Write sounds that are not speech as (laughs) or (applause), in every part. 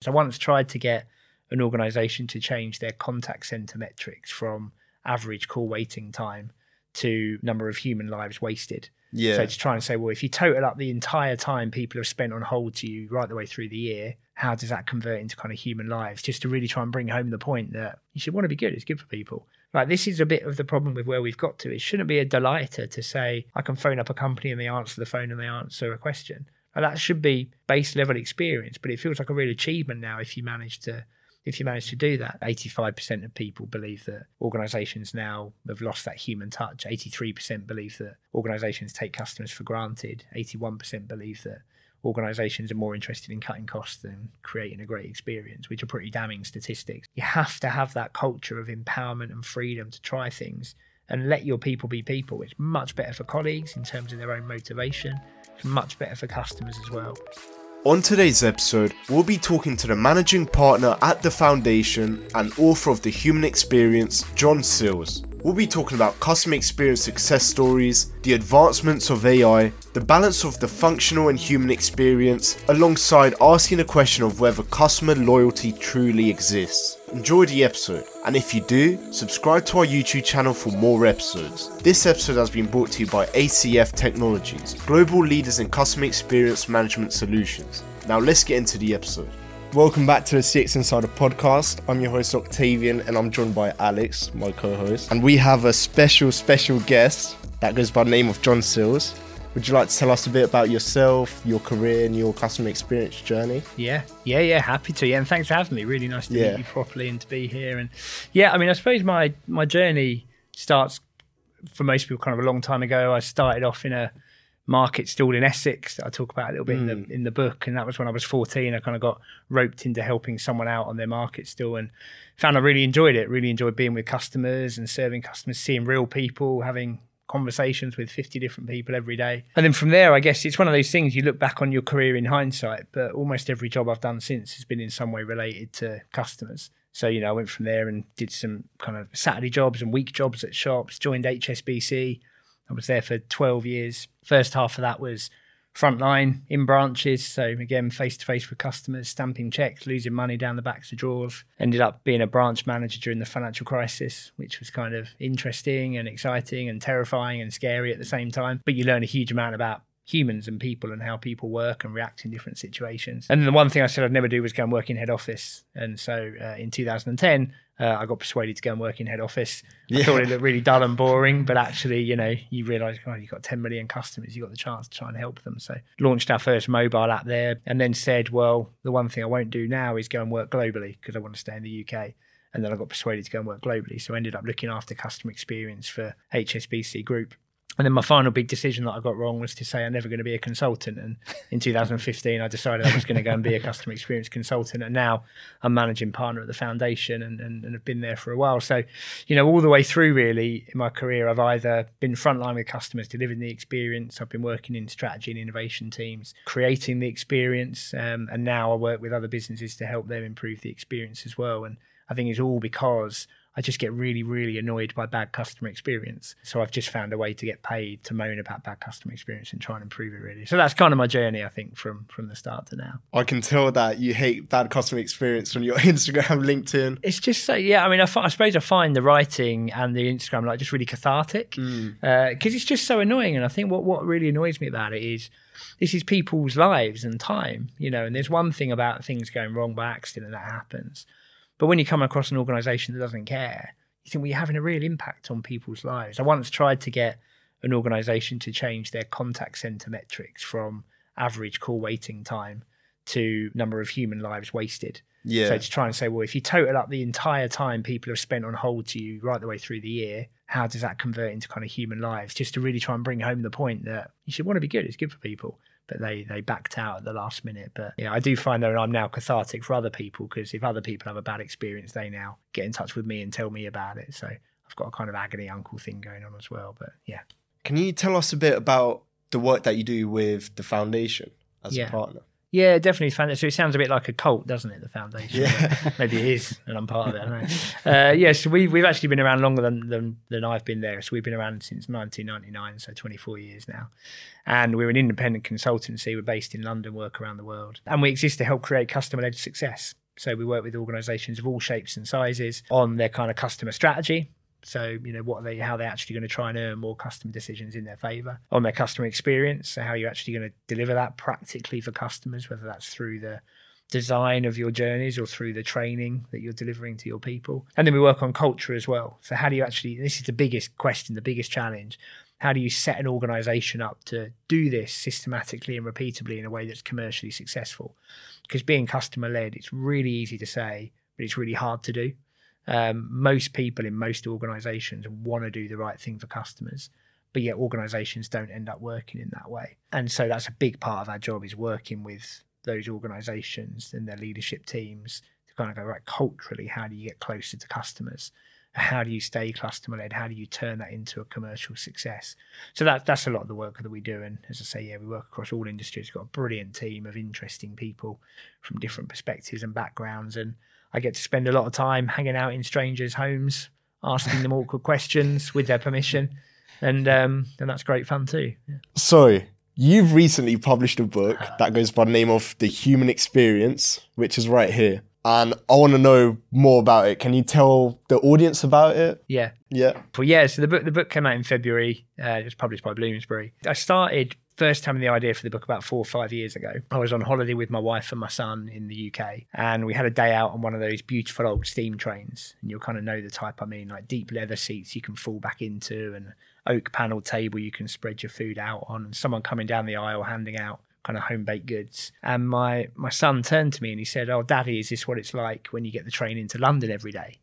So I once tried to get an organization to change their contact center metrics from average call waiting time to number of human lives wasted. Yeah. So to try and say, well, if you total up the entire time people have spent on hold to you right the way through the year, how does that convert into kind of human lives? Just to really try and bring home the point that you should want to be good. It's good for people. Like this is a bit of the problem with where we've got to. It shouldn't be a delighter to say I can phone up a company and they answer the phone and they answer a question. And that should be base level experience, but it feels like a real achievement now if you manage to if you manage to do that. 85% of people believe that organizations now have lost that human touch. 83% believe that organizations take customers for granted. 81% believe that organizations are more interested in cutting costs than creating a great experience, which are pretty damning statistics. You have to have that culture of empowerment and freedom to try things and let your people be people. It's much better for colleagues in terms of their own motivation. It's much better for customers as well. On today's episode, we'll be talking to the managing partner at the foundation and author of The Human Experience, John Sills. We'll be talking about customer experience success stories, the advancements of AI, the balance of the functional and human experience, alongside asking the question of whether customer loyalty truly exists. Enjoy the episode, and if you do, subscribe to our YouTube channel for more episodes. This episode has been brought to you by ACF Technologies, global leaders in customer experience management solutions. Now let's get into the episode. Welcome back to the CX Insider podcast. I'm your host Octavian and I'm joined by Alex, my co-host. And we have a special, special guest that goes by the name of John Sills. Would you like to tell us a bit about yourself, your career, and your customer experience journey? Yeah, yeah, yeah. Happy to. Yeah, and thanks for having me. Really nice to Yeah. meet you properly and to be here. And yeah, I mean, I suppose my my journey starts for most people kind of a long time ago. I started off in a market stall in Essex that I talk about a little bit in the hmm. in the book, and that was when I was 14. I kind of got roped into helping someone out on their market stall and found I really enjoyed it. Really enjoyed being with customers and serving customers, seeing real people, having conversations with 50 different people every day. And then from there, I guess it's one of those things you look back on your career in hindsight, but almost every job I've done since has been in some way related to customers. So, you know, I went from there and did some kind of Saturday jobs and week jobs at shops, joined HSBC. I was there for 12 years. First half of that was frontline in branches. So again, face to face with customers, stamping checks, losing money down the backs of drawers. Ended up being a branch manager during the financial crisis, which was kind of interesting and exciting and terrifying and scary at the same time. But you learn a huge amount about humans and people and how people work and react in different situations. And the one thing I said I'd never do was go and work in head office. And so uh, in 2010, uh, I got persuaded to go and work in head office. I Yeah. thought it looked really dull and boring, but (laughs) actually, you know, you realise, oh, you've got 10 million customers, you've got the chance to try and help them. So launched our first mobile app there and then said, well, the one thing I won't do now is go and work globally because I want to stay in the UK. And then I got persuaded to go and work globally. So I ended up looking after customer experience for HSBC Group. And then my final big decision that I got wrong was to say I'm never going to be a consultant. And in 2015, I decided I was going to go and be a customer experience consultant. And now I'm managing partner at the foundation and, and, and have been there for a while. So, you know, all the way through really in my career, I've either been frontline with customers, delivering the experience. I've been working in strategy and innovation teams, creating the experience. Um, and now I work with other businesses to help them improve the experience as well. And I think it's all because I just get really, really annoyed by bad customer experience. So I've just found a way to get paid to moan about bad customer experience and try and improve it really. So that's kind of my journey, I think, from from the start to now. I can tell that you hate bad customer experience from your (laughs) Instagram, LinkedIn. It's just so yeah. I mean, I, I suppose I find the writing and the Instagram like just really cathartic mm. uh, because it's just so annoying. And I think what what really annoys me about it is this is people's lives and time, you know. And there's one thing about things going wrong by accident and that happens, but when you come across an organisation that doesn't care, you think well, you're having a real impact on people's lives. I once tried to get an organisation to change their contact centre metrics from average call waiting time to number of human lives wasted. Yeah. So to try and say, well, if you total up the entire time people have spent on hold to you right the way through the year, how does that convert into kind of human lives? Just to really try and bring home the point that you should want to be good. It's good for people. But they they backed out at the last minute. But yeah, I do find that I'm now cathartic for other people because if other people have a bad experience, they now get in touch with me and tell me about it. So I've got a kind of agony uncle thing going on as well. But yeah. Can you tell us a bit about the work that you do with the foundation as Yeah. a partner? Yeah, definitely. So it sounds a bit like a cult, doesn't it? The foundation. Yeah. (laughs) Maybe it is, and I'm part of it. I don't know. Uh, yeah, so we've we've actually been around longer than, than than I've been there. So we've been around since 1999, so 24 years now. And we're an independent consultancy. We're based in London, work around the world, and we exist to help create customer-led success. So we work with organisations of all shapes and sizes on their kind of customer strategy. So, you know, what are they, how they're actually going to try and earn more customer decisions in their favor on their customer experience. So, how you're actually going to deliver that practically for customers, whether that's through the design of your journeys or through the training that you're delivering to your people. And then we work on culture as well. So, how do you actually, this is the biggest question, the biggest challenge. How do you set an organization up to do this systematically and repeatably in a way that's commercially successful? Because being customer led, it's really easy to say, but it's really hard to do. Um, most people in most organizations want to do the right thing for customers, but yet organizations don't end up working in that way. And so that's a big part of our job is working with those organizations and their leadership teams to kind of go, right, culturally, how do you get closer to customers? How do you stay customer led? How do you turn that into a commercial success? So that, that's a lot of the work that we do. And as I say, yeah, we work across all industries. We've got a brilliant team of interesting people from different perspectives and backgrounds. And I get to spend a lot of time hanging out in strangers' homes, asking them awkward questions with their permission, and um, and that's great fun too. Yeah. So you've recently published a book that goes by the name of The Human Experience, which is right here. And I want to know more about it. Can you tell the audience about it? Yeah. Yeah. Well, yeah. So the book the book came out in February. Uh, it was published by Bloomsbury. I started first having the idea for the book about four or five years ago. I was on holiday with my wife and my son in the UK, and we had a day out on one of those beautiful old steam trains. And you'll kind of know the type I mean, like deep leather seats you can fall back into, and oak panel table you can spread your food out on, and someone coming down the aisle handing out kind of home baked goods. And my my son turned to me and he said, "Oh, Daddy, is this what it's like when you get the train into London every day?"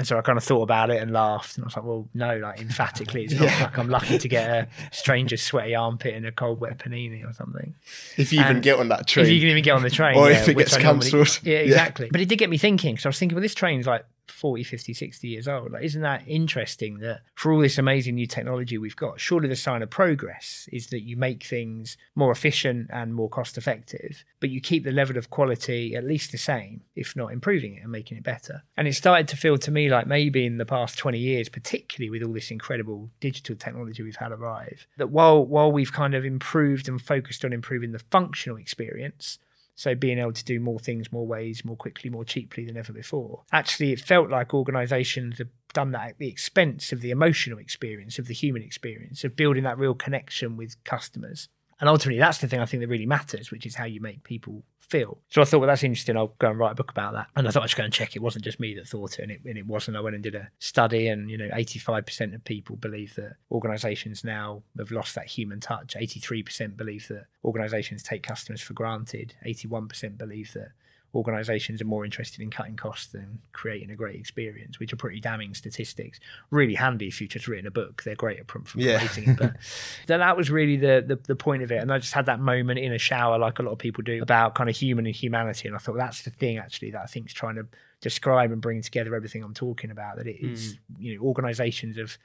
And so I kind of thought about it and laughed. And I was like, well, no, like emphatically, it's not yeah. like I'm lucky to get a stranger's sweaty armpit in a cold, wet panini or something. If you and even get on that train. If you can even get on the train. or yeah, if it gets cancelled. Yeah, exactly. Yeah. But it did get me thinking. So I was thinking, well, this train's like 40, 50, 60 years old. Like, isn't that interesting that for all this amazing new technology we've got, surely the sign of progress is that you make things more efficient and more cost effective, but you keep the level of quality at least the same, if not improving it and making it better. And it started to feel to me like maybe in the past 20 years, particularly with all this incredible digital technology we've had arrive, that while while we've kind of improved and focused on improving the functional experience, so being able to do more things, more ways, more quickly, more cheaply than ever before. Actually, it felt like organizations have done that at the expense of the emotional experience, of the human experience, of building that real connection with customers. And ultimately, that's the thing I think that really matters, which is how you make people feel. So I thought, well, that's interesting. I'll go and write a book about that. And I thought I'd just go and check. It wasn't just me that thought it, and it, and it wasn't. I went and did a study, and you know, 85% of people believe that organisations now have lost that human touch. 83% believe that organisations take customers for granted. 81% believe that organizations are more interested in cutting costs than creating a great experience, which are pretty damning statistics. Really handy if you've just written a book. They're great at promoting yeah. it. But (laughs) that was really the, the, the point of it. And I just had that moment in a shower, like a lot of people do, about kind of human and humanity. And I thought that's the thing actually that I think is trying to describe and bring together everything I'm talking about. That it is, mm. you know, organizations have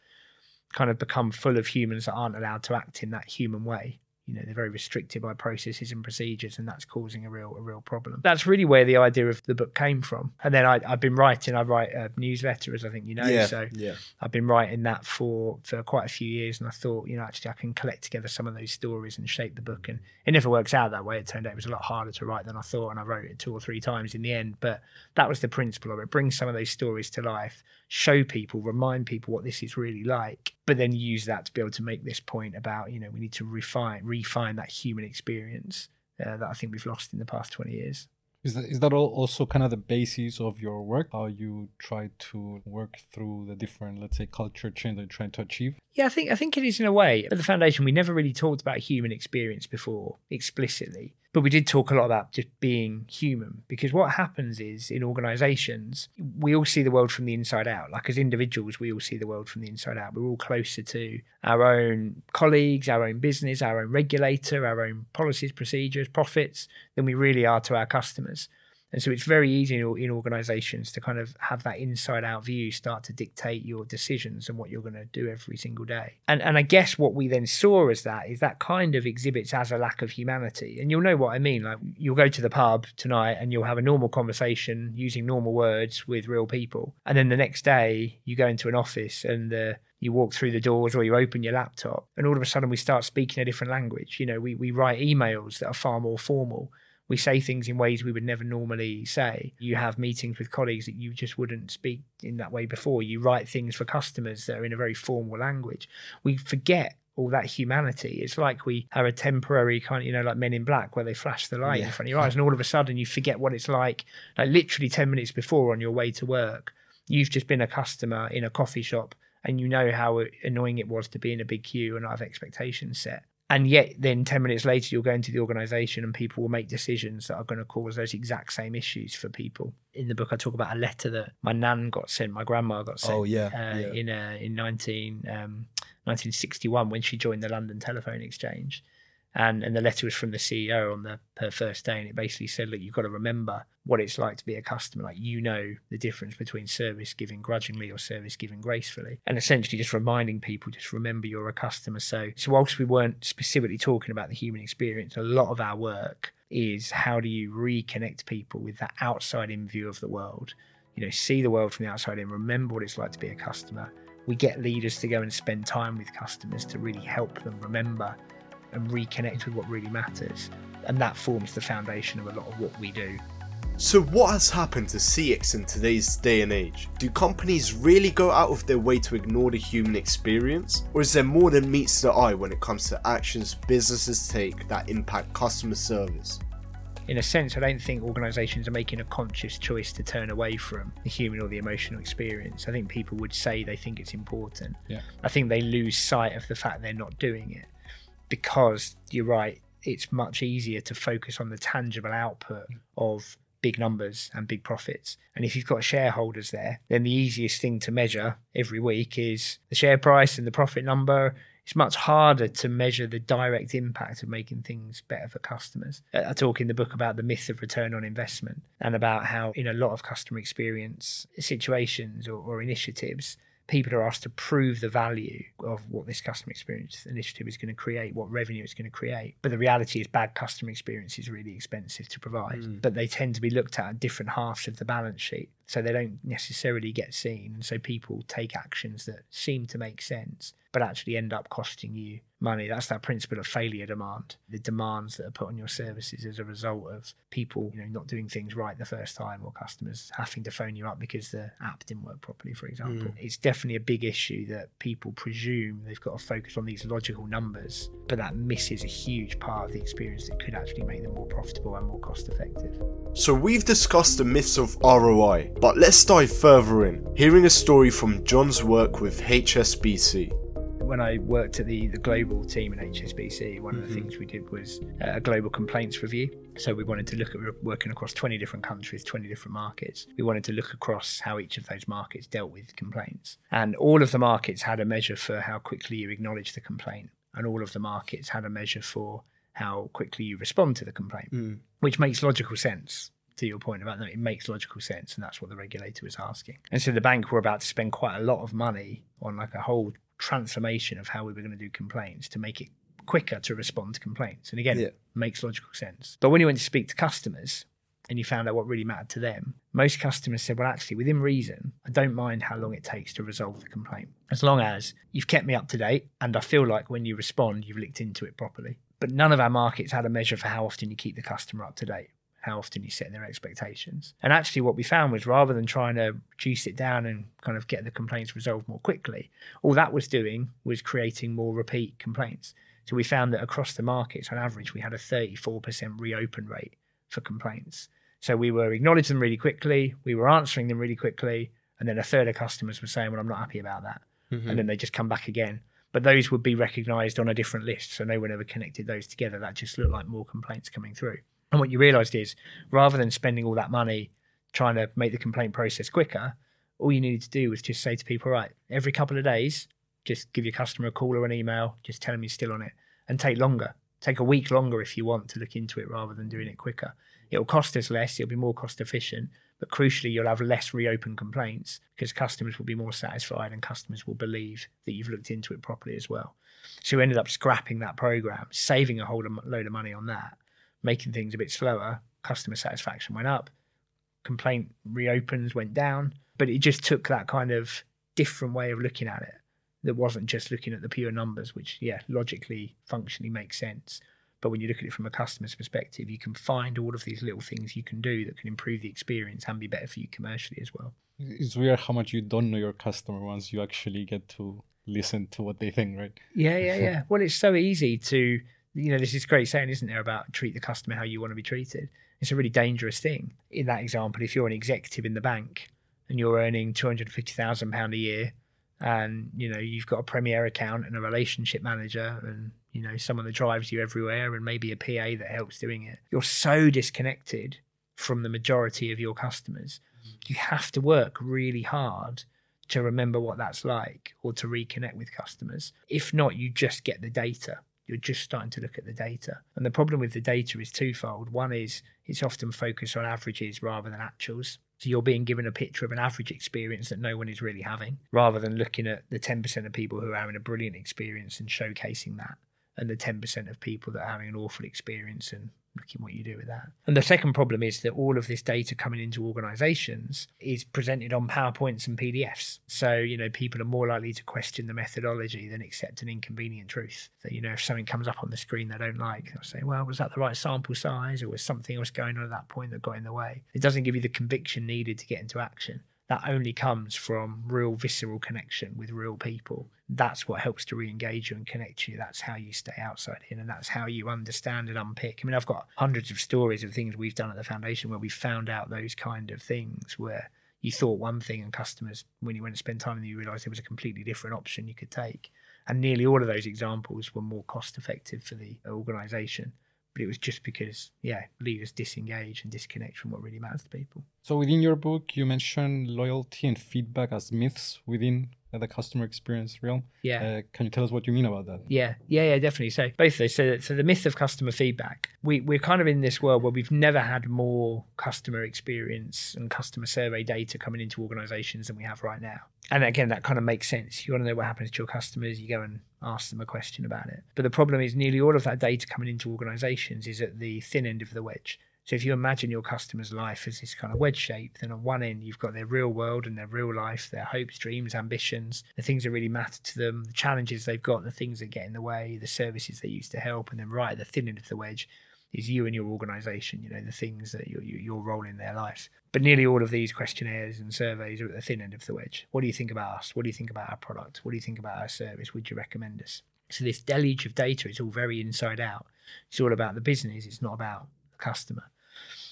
kind of become full of humans that aren't allowed to act in that human way you know they're very restricted by processes and procedures and that's causing a real a real problem. That's really where the idea of the book came from. And then I, have been writing i write a newsletter as i think you know yeah, so yeah. i've been writing that for for quite a few years and i thought you know actually i can collect together some of those stories and shape the book and it never works out that way. It turned out it was a lot harder to write than i thought and i wrote it two or three times in the end but that was the principle of it. Bring some of those stories to life show people, remind people what this is really like, but then use that to be able to make this point about, you know, we need to refine, refine that human experience uh, that I think we've lost in the past 20 years. Is that, is that also kind of the basis of your work? How you try to work through the different, let's say, culture change that you're trying to achieve? Yeah, I think I think it is in a way. At the foundation, we never really talked about human experience before explicitly. But we did talk a lot about just being human because what happens is in organizations, we all see the world from the inside out. Like as individuals, we all see the world from the inside out. We're all closer to our own colleagues, our own business, our own regulator, our own policies, procedures, profits than we really are to our customers. And so it's very easy in, in organizations to kind of have that inside out view start to dictate your decisions and what you're going to do every single day. And and I guess what we then saw as that is that kind of exhibits as a lack of humanity. And you'll know what I mean. Like you'll go to the pub tonight and you'll have a normal conversation using normal words with real people. And then the next day you go into an office and the you walk through the doors or you open your laptop and all of a sudden we start speaking a different language you know we, we write emails that are far more formal we say things in ways we would never normally say. You have meetings with colleagues that you just wouldn't speak in that way before. You write things for customers that are in a very formal language. We forget all that humanity. It's like we have a temporary kind of, you know, like Men in Black, where they flash the light yeah. in front of your eyes, and all of a sudden you forget what it's like. Like literally 10 minutes before on your way to work, you've just been a customer in a coffee shop and you know how annoying it was to be in a big queue and not have expectations set and yet then 10 minutes later you'll go into the organization and people will make decisions that are going to cause those exact same issues for people. In the book i talk about a letter that my nan got sent my grandma got sent oh yeah, uh, yeah. in uh, in 19 um, 1961 when she joined the london telephone exchange and and the letter was from the CEO on the her first day, and it basically said, "Look, you've got to remember what it's like to be a customer. Like you know the difference between service given grudgingly or service given gracefully, and essentially just reminding people, just remember you're a customer. So, so whilst we weren't specifically talking about the human experience, a lot of our work is how do you reconnect people with that outside in view of the world. You know, see the world from the outside in, remember what it's like to be a customer. We get leaders to go and spend time with customers to really help them remember and reconnect with what really matters. And that forms the foundation of a lot of what we do. So, what has happened to CX in today's day and age? Do companies really go out of their way to ignore the human experience? Or is there more than meets the eye when it comes to actions businesses take that impact customer service? in a sense, I don't think organisations are making a conscious choice to turn away from the human or the emotional experience. I think people would say they think it's important. Yeah. I think they lose sight of the fact they're not doing it because you're right, it's much easier to focus on the tangible output of big numbers and big profits. And if you've got shareholders there, then the easiest thing to measure every week is the share price and the profit number. It's much harder to measure the direct impact of making things better for customers. I talk in the book about the myth of return on investment and about how, in a lot of customer experience situations or, or initiatives, people are asked to prove the value of what this customer experience initiative is going to create, what revenue it's going to create. But the reality is, bad customer experience is really expensive to provide. Mm. But they tend to be looked at at different halves of the balance sheet. So they don't necessarily get seen. And so people take actions that seem to make sense, but actually end up costing you money. That's that principle of failure demand. The demands that are put on your services as a result of people, you know, not doing things right the first time or customers having to phone you up because the app didn't work properly, for example. Mm. It's definitely a big issue that people presume they've got to focus on these logical numbers, but that misses a huge part of the experience that could actually make them more profitable and more cost effective. So we've discussed the myths of ROI, but let's dive further in, hearing a story from John's work with HSBC when I worked at the, the global team in HSBC, one mm-hmm. of the mm-hmm. things we did was a global complaints review. So we wanted to look at working across 20 different countries, 20 different markets. We wanted to look across how each of those markets dealt with complaints. And all of the markets had a measure for how quickly you acknowledge the complaint. And all of the markets had a measure for how quickly you respond to the complaint, mm. which makes logical sense to your point about that, it makes logical sense, and that's what the regulator was asking. And so the bank were about to spend quite a lot of money on like a whole transformation of how we were going to do complaints to make it quicker to respond to complaints. And again, yeah. makes logical sense. But when you went to speak to customers and you found out what really mattered to them, most customers said, well, actually, within reason, I don't mind how long it takes to resolve the complaint, as long as you've kept me up to date and I feel like when you respond, you've looked into it properly. But none of our markets had a measure for how often you keep the customer up to date how often you set their expectations. And actually, what we found was rather than trying to reduce it down and kind of get the complaints resolved more quickly, all that was doing was creating more repeat complaints. So we found that across the markets, on average, we had a 34% reopen rate for complaints. So we were acknowledging them really quickly, we were answering them really quickly, and then a third of customers were saying, Well, I'm not happy about that. Mm-hmm. And then they just come back again. But those would be recognized on a different list. So no one ever connected those together. That just looked like more complaints coming through. And what you realized is rather than spending all that money trying to make the complaint process quicker, all you needed to do was just say to people, right, every couple of days, just give your customer a call or an email, just tell them you're still on it, and take longer. Take a week longer if you want to look into it rather than doing it quicker. It'll cost us less, it'll be more cost efficient, but crucially, you'll have less reopened complaints because customers will be more satisfied and customers will believe that you've looked into it properly as well. So we ended up scrapping that program, saving a whole load of money on that, making things a bit slower. Customer satisfaction went up, complaint reopens went down, but it just took that kind of different way of looking at it that wasn't just looking at the pure numbers, which, yeah, logically, functionally makes sense. But when you look at it from a customer's perspective, you can find all of these little things you can do that can improve the experience and be better for you commercially as well. It's weird how much you don't know your customer once you actually get to listen to what they think, right? Yeah, yeah, yeah. well, it's so easy to, you know, there's this great saying, isn't there, about treat the customer how you want to be treated. It's a really dangerous thing. In that example, if you're an executive in the bank and you're earning £250,000 a year and, you know, you've got a premier account and a relationship manager and, you know, someone that drives you everywhere and maybe a PA that helps doing it, you're so disconnected from the majority of your customers. Mm-hmm. You have to work really hard to remember what that's like or to reconnect with customers. If not, you just get the data. You're just starting to look at the data. And the problem with the data is twofold. One is it's often focused on averages rather than actuals. So you're being given a picture of an average experience that no one is really having, rather than looking at the 10% of people who are having a brilliant experience and showcasing that, and the 10% of people that are having an awful experience and looking what you do with that. And the second problem is that all of this data coming into organizations is presented on PowerPoints and PDFs. So, you know, people are more likely to question the methodology than accept an inconvenient truth. That, you know, if something comes up on the screen they don't like, they'll say, well, was that the right sample size or was something else going on at that point that got in the way? It doesn't give you the conviction needed to get into action that only comes from real visceral connection with real people. That's what helps to re-engage you and connect you. That's how you stay outside in, and that's how you understand and unpick. I mean, I've got hundreds of stories of things we've done at the foundation where we found out those kind of things where you thought one thing and customers, when you went to spend time and you realised there was a completely different option you could take. And nearly all of those examples were more cost effective for the organisation but it was just because yeah leaders disengage and disconnect from what really matters to people. So within your book you mentioned loyalty and feedback as myths within the customer experience realm. Yeah. Uh, can you tell us what you mean about that? Yeah. Yeah yeah definitely. So both those so, so the myth of customer feedback we, we're kind of in this world where we've never had more customer experience and customer survey data coming into organizations than we have right now. And again that kind of makes sense. You want to know what happens to your customers you go and ask them a question about it. But the problem is nearly all of that data coming into organizations is at the thin end of the wedge. So if you imagine your customer's life as this kind of wedge shape, then on one end you've got their real world and their real life, their hopes, dreams, ambitions, the things that really matter to them, the challenges they've got, the things that get in the way, the services they use to help, and then right at the thin end of the wedge is you and your organization, you know, the things that your, your role in their lives. But nearly all of these questionnaires and surveys are at the thin end of the wedge. What do you think about us? What do you think about our product? What do you think about our service? Would you recommend us? So this deluge of data is all very inside out. It's all about the business. It's not about the customer.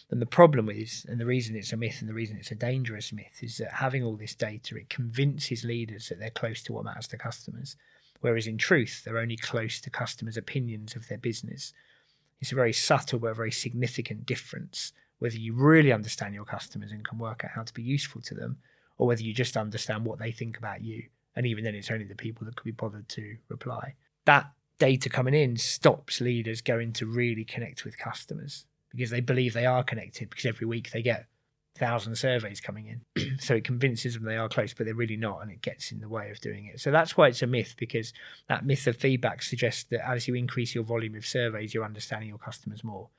And the problem is, and the reason it's a myth and the reason it's a dangerous myth is that having all this data, it convinces leaders that they're close to what matters to customers. Whereas in truth, they're only close to customers' opinions of their business it's a very subtle but very significant difference whether you really understand your customers and can work out how to be useful to them, or whether you just understand what they think about you. And even then, it's only the people that could be bothered to reply. That data coming in stops leaders going to really connect with customers because they believe they are connected because every week they get thousand surveys coming in. (clears throat) so it convinces them they are close, but they're really not, and it gets in the way of doing it. So that's why it's a myth, because that myth of feedback suggests that as you increase your volume of surveys, you're understanding your customers more.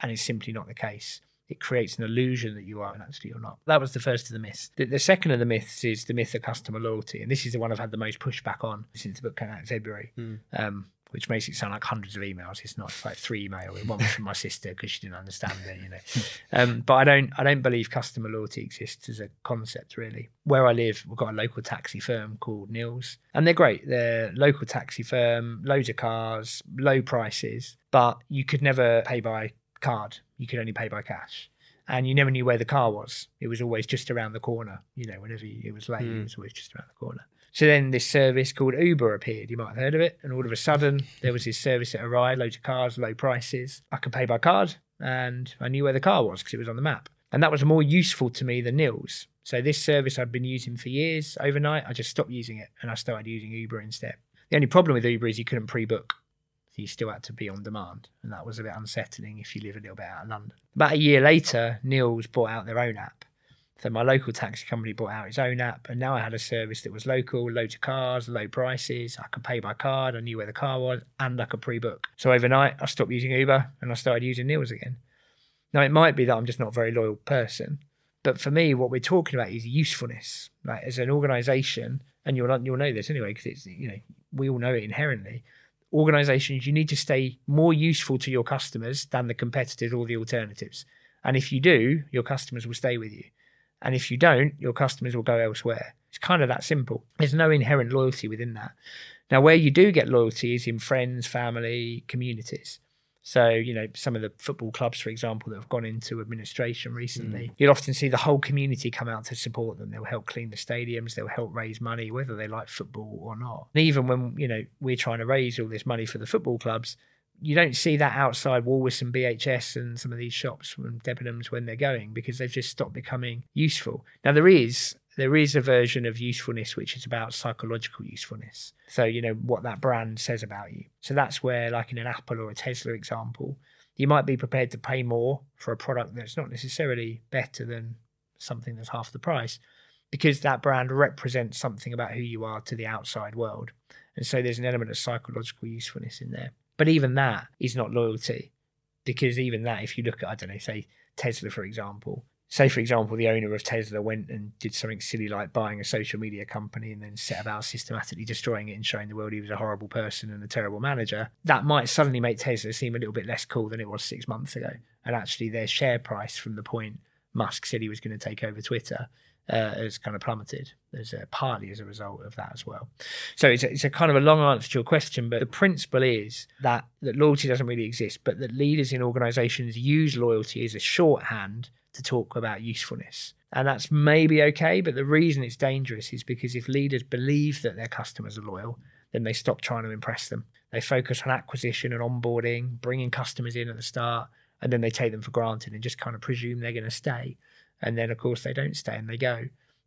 And it's simply not the case. It creates an illusion that you are, and actually you're not. That was the first of the myths. The, the second of the myths is the myth of customer loyalty, and this is the one I've had the most pushback on since the book came out in February. Mm. Um, which makes it sound like hundreds of emails. It's not. It's like three emails. One was (laughs) from my sister because she didn't understand it, you know. (laughs) Um, but I don't. I don't believe customer loyalty exists as a concept really. Where I live, we've got a local taxi firm called Nils, and they're great. They're local taxi firm, loads of cars, low prices, but you could never pay by card. You could only pay by cash. And you never knew where the car was. It was always just around the corner. You know, whenever it was late, mm. it was always just around the corner. So then this service called Uber appeared. You might have heard of it. And all of a sudden, there was this service that arrived, loads of cars, low prices. I could pay by card, and I knew where the car was because it was on the map. And that was more useful to me than Nils. So this service I'd been using for years. Overnight, I just stopped using it and I started using Uber instead. The only problem with Uber is you couldn't pre-book. So you still had to be on demand. And that was a bit unsettling if you live a little bit out of London. About a year later, Nils bought out their own app. So my local taxi company bought out its own app, and now I had a service that was local, loads of cars, low prices. I could pay by card, I knew where the car was, and I could pre-book. So overnight, I stopped using Uber and I started using Nils again. Now it might be that I'm just not a very loyal person, but for me, what we're talking about is usefulness. Like as an organisation, and you'll you'll know this anyway because it's you know we all know it inherently. Organisations, you need to stay more useful to your customers than the competitors or the alternatives. And if you do, your customers will stay with you. And if you don't, your customers will go elsewhere. It's kind of that simple. There's no inherent loyalty within that. Now, where you do get loyalty is in friends, family, communities. So, you know, some of the football clubs, for example, that have gone into administration recently, mm. you'll often see the whole community come out to support them. They'll help clean the stadiums, they'll help raise money, whether they like football or not. And even when, you know, we're trying to raise all this money for the football clubs, you don't see that outside Woolworths and BHS and some of these shops from Debenhams when they're going because they've just stopped becoming useful. Now there is there is a version of usefulness which is about psychological usefulness. So you know what that brand says about you. So that's where, like in an Apple or a Tesla example, you might be prepared to pay more for a product that's not necessarily better than something that's half the price, because that brand represents something about who you are to the outside world. And so there's an element of psychological usefulness in there. But even that is not loyalty, because even that, if you look at, I don't know, say Tesla, for example, say for example the owner of tesla went and did something silly like buying a social media company and then set about systematically destroying it and showing the world he was a horrible person and a terrible manager that might suddenly make tesla seem a little bit less cool than it was six months ago. And actually their share price from the point musk said he was going to take over twitter uh, has kind of plummeted. There's a, partly as a result of that as well. So it's a, it's a kind of a long answer to your question, but the principle is that that loyalty doesn't really exist, but that leaders in organisations use loyalty as a shorthand to talk about usefulness. And that's maybe okay, but the reason it's dangerous is because if leaders believe that their customers are loyal, then they stop trying to impress them. They focus on acquisition and onboarding, bringing customers in at the start, and then they take them for granted and just kind of presume they're going to stay and then of course they don't stay and they go.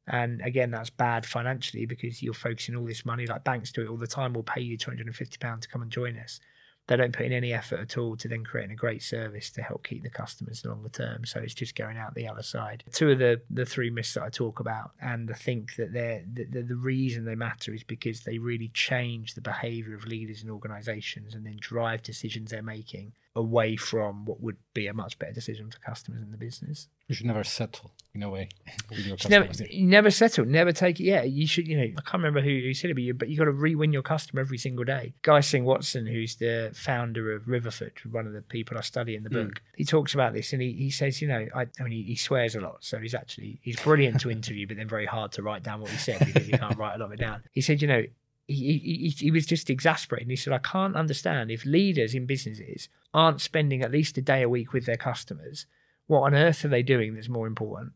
And again, that's bad financially because you're focusing all this money, like banks do it all the time. We'll pay you £250 to come and join us. They don't put in any effort at all to then creating a great service to help keep the customers longer term. So it's just going out the other side. Two of the, the three myths that I talk about, and I think that they're, the, the reason they matter is because they really change the behavior of leaders and organizations and then drive decisions they're making away from what would be a much better decision for customers in the business. You should never settle in a way (laughs) with your customers. Never, never settle, never take it. Yeah, you should. You know, I can't remember who, who said it, but you, but you got to re-win your customer every single day. Guy Singh Watson, who's the founder of Riverford, one of the people I study in the hmm. book, mm. he talks about this and he, he says, you know, I, I mean, he, he, swears a lot, so he's actually he's brilliant to interview, but then very hard to write down what he said because he can't (laughs) write a lot of it down. He said, you know, he, he, he was just exasperated. He said, I can't understand if leaders in businesses aren't spending at least a day a week with their customers, what on earth are they doing that's more important?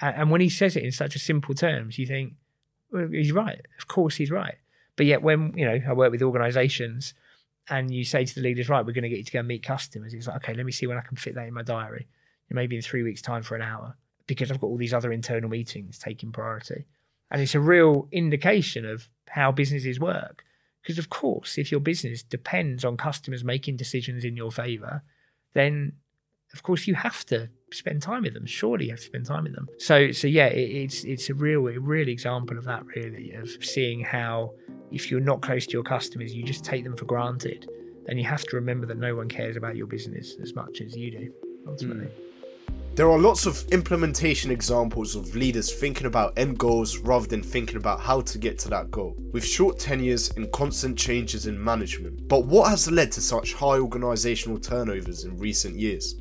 And, and when he says it in such a simple terms, you think, well, he's right. Of course he's right. But yet when, you know, I work with organizations and you say to the leaders, right, we're going to get you to go meet customers. He's like, okay, let me see when I can fit that in my diary. Maybe in three weeks' time for an hour because I've got all these other internal meetings taking priority. And it's a real indication of how businesses work. Because, of course, if your business depends on customers making decisions in your favor, then of course you have to spend time with them. Surely you have to spend time with them. So, so yeah, it, it's it's a real, a real example of that, really, of seeing how if you're not close to your customers, you just take them for granted. And you have to remember that no one cares about your business as much as you do, ultimately. Mm. There are lots of implementation examples of leaders thinking about end goals rather than thinking about how to get to that goal, with short tenures and constant changes in management. But what has led to such high organisational turnovers in recent years?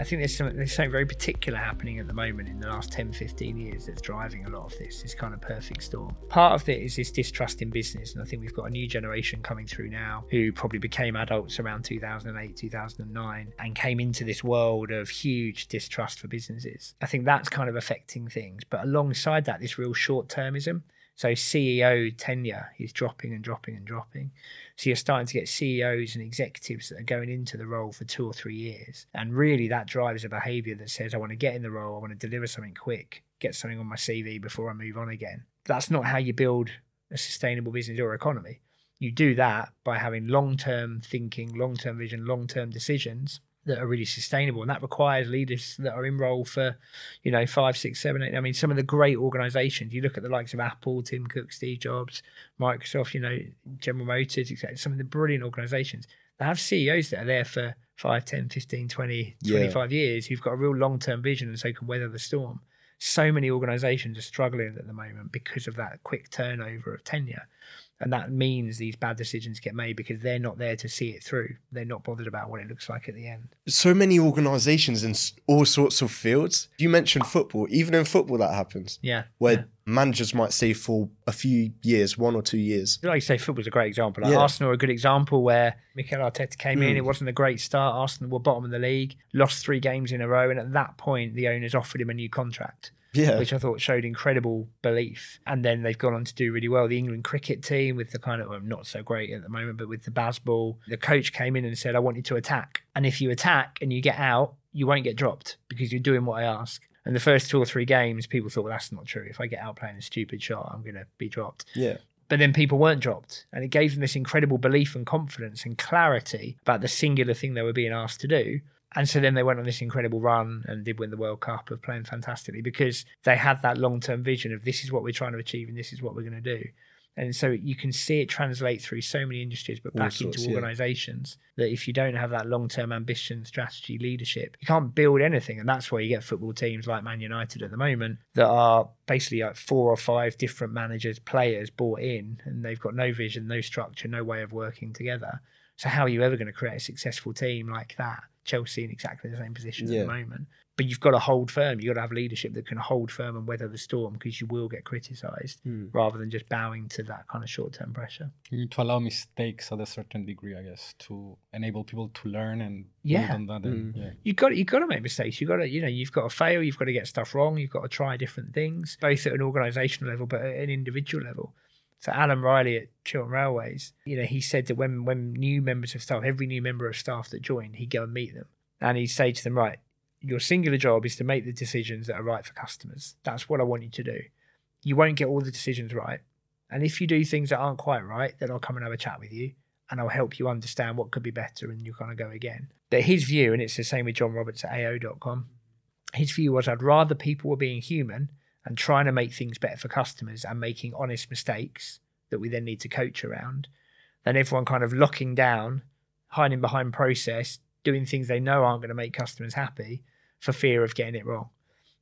I think there's something, there's something very particular happening at the moment in the last 10, 15 years that's driving a lot of this, this kind of perfect storm. Part of it is this distrust in business. And I think we've got a new generation coming through now who probably became adults around 2008, 2009, and came into this world of huge distrust for businesses. I think that's kind of affecting things. But alongside that, this real short termism. So CEO tenure is dropping and dropping and dropping. So you're starting to get CEOs and executives that are going into the role for two or three years. And really that drives a behavior that says, I want to get in the role, I want to deliver something quick, get something on my CV before I move on again. That's not how you build a sustainable business or economy. You do that by having long term thinking, long term vision, long term decisions that are really sustainable. And that requires leaders that are in role for, you know, five, six, seven, eight. I mean, some of the great organizations, you look at the likes of Apple, Tim Cook, Steve Jobs, Microsoft, you know, General Motors, etc. Some of the brilliant organizations they have CEOs that are there for 5, 10, 15, 20, 25 yeah. years who've got a real long term vision and so can weather the storm. So many organizations are struggling at the moment because of that quick turnover of tenure. And that means these bad decisions get made because they're not there to see it through. They're not bothered about what it looks like at the end. So many organizations in all sorts of fields. You mentioned football. Even in football, that happens. Yeah. Where yeah. managers might stay for a few years, one or two years. Like you say, football's a great example. Like yeah. Arsenal are a good example where Mikel Arteta came mm. in. It wasn't a great start. Arsenal were bottom of the league, lost three games in a row. And at that point, the owners offered him a new contract yeah. which I thought showed incredible belief. And then they've gone on to do really well. The England cricket team with the kind of well, not so great at the moment, but with the Bazball, the coach came in and said, "I want you to attack, and if you attack and you get out, you won't get dropped because you're doing what I ask." And the first two or three games, people thought, well, that's not true. If I get out playing a stupid shot, I'm going to be dropped. Yeah. But then people weren't dropped. And it gave them this incredible belief and confidence and clarity about the singular thing they were being asked to do and so then they went on this incredible run and did win the World Cup of playing fantastically because they had that long term vision of this is what we're trying to achieve and this is what we're going to do. And so you can see it translate through so many industries, but back sorts, into organizations yeah. that if you don't have that long term ambition, strategy, leadership, you can't build anything. And that's why you get football teams like Man United at the moment that are basically like four or five different managers, players bought in, and they've got no vision, no structure, no way of working together. So how are you ever going to create a successful team like that? Chelsea in exactly the same position yeah. at the moment. But you've got to hold firm. You've got to have leadership that can hold firm and weather the storm because you will get criticised mm. rather than just bowing to that kind of short term pressure. You need to allow mistakes at a certain degree, I guess, to enable people to learn and yeah. on that. Mm. yeah. You've got you've got to make mistakes. You've got to you know you've got to fail. You've got to get stuff wrong. You've got to try different things, both at an organisational level but at an individual level. So Alan Riley at Chiltern Railways, you know, he said that when when new members of staff, every new member of staff that joined, he'd go and meet them and he'd say to them, right, your singular job is to make the decisions that are right for customers. That's what I want you to do. You won't get all the decisions right. And if you do things that aren't quite right, then I'll come and have a chat with you and I'll help you understand what could be better and you kind of go again. But his view, and it's the same with John Roberts at AO.com, his view was I'd rather people were being human and trying to make things better for customers and making honest mistakes that we then need to coach around than everyone kind of locking down, hiding behind process, doing things they know aren't going to make customers happy for fear of getting it wrong.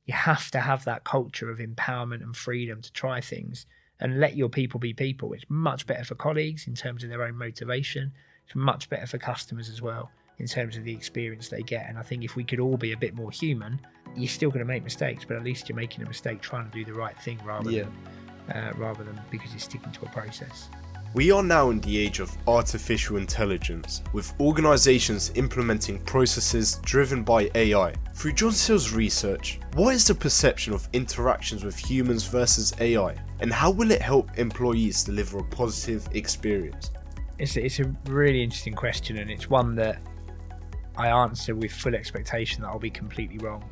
You have to have that culture of empowerment and freedom to try things and let your people be people. It's much better for colleagues in terms of their own motivation. It's much better for customers as well in terms of the experience they get. And I think if we could all be a bit more human, you're still going to make mistakes, but at least you're making a mistake trying to do the right thing rather yeah. than uh, rather than because you're sticking to a process. We are now in the age of artificial intelligence, with organizations implementing processes driven by AI. Through John Sills' research, what is the perception of interactions with humans versus AI, and how will it help employees deliver a positive experience? It's a, it's a really interesting question, and it's one that I answer with full expectation that I'll be completely wrong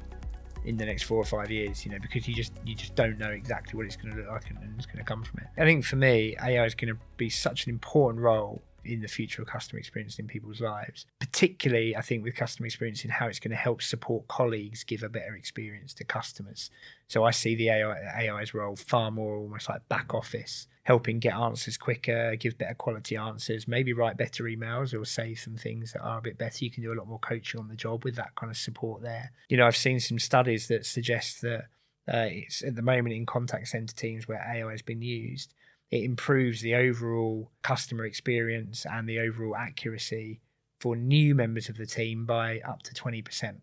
in the next four or five years, you know, because you just you just don't know exactly what it's going to look like and, and it's going to come from it. I think for me, AI is going to be such an important role in the future of customer experience in people's lives. Particularly, I think with customer experience in how it's going to help support colleagues give a better experience to customers. So I see the AI, AI's role far more almost like back office, helping get answers quicker, give better quality answers, maybe write better emails or say some things that are a bit better. You can do a lot more coaching on the job with that kind of support there. You know, I've seen some studies that suggest that uh, it's at the moment in contact center teams where AI has been used it improves the overall customer experience and the overall accuracy for new members of the team by up to 20%.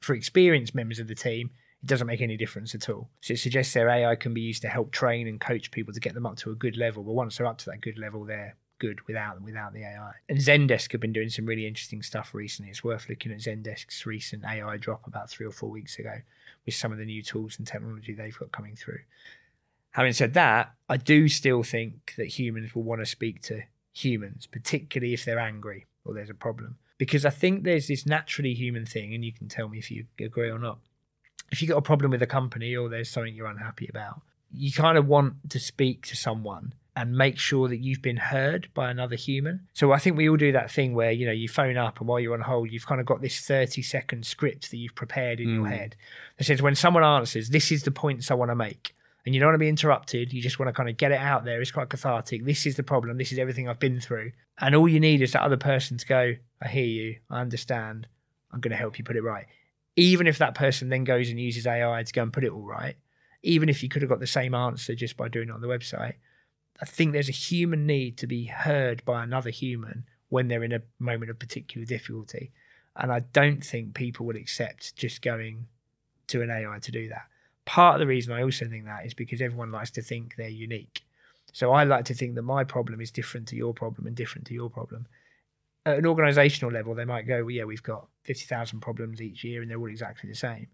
For experienced members of the team, it doesn't make any difference at all. So it suggests their AI can be used to help train and coach people to get them up to a good level. But once they're up to that good level, they're good without without the AI. And Zendesk have been doing some really interesting stuff recently. It's worth looking at Zendesk's recent AI drop about three or four weeks ago with some of the new tools and technology they've got coming through. Having said that, I do still think that humans will want to speak to humans, particularly if they're angry or there's a problem. Because I think there's this naturally human thing, and you can tell me if you agree or not. If you've got a problem with a company or there's something you're unhappy about, you kind of want to speak to someone and make sure that you've been heard by another human. So I think we all do that thing where, you know, you phone up and while you're on hold, you've kind of got this 30 second script that you've prepared in mm. your head that says when someone answers, this is the points I want to make. And you don't want to be interrupted. You just want to kind of get it out there. It's quite cathartic. This is the problem. This is everything I've been through. And all you need is that other person to go, I hear you. I understand. I'm going to help you put it right. Even if that person then goes and uses AI to go and put it all right, even if you could have got the same answer just by doing it on the website, I think there's a human need to be heard by another human when they're in a moment of particular difficulty. And I don't think people would accept just going to an AI to do that. Part of the reason I also think that is because everyone likes to think they're unique. So I like to think that my problem is different to your problem and different to your problem. At an organizational level, they might go, well, yeah, we've got 50,000 problems each year and they're all exactly the same.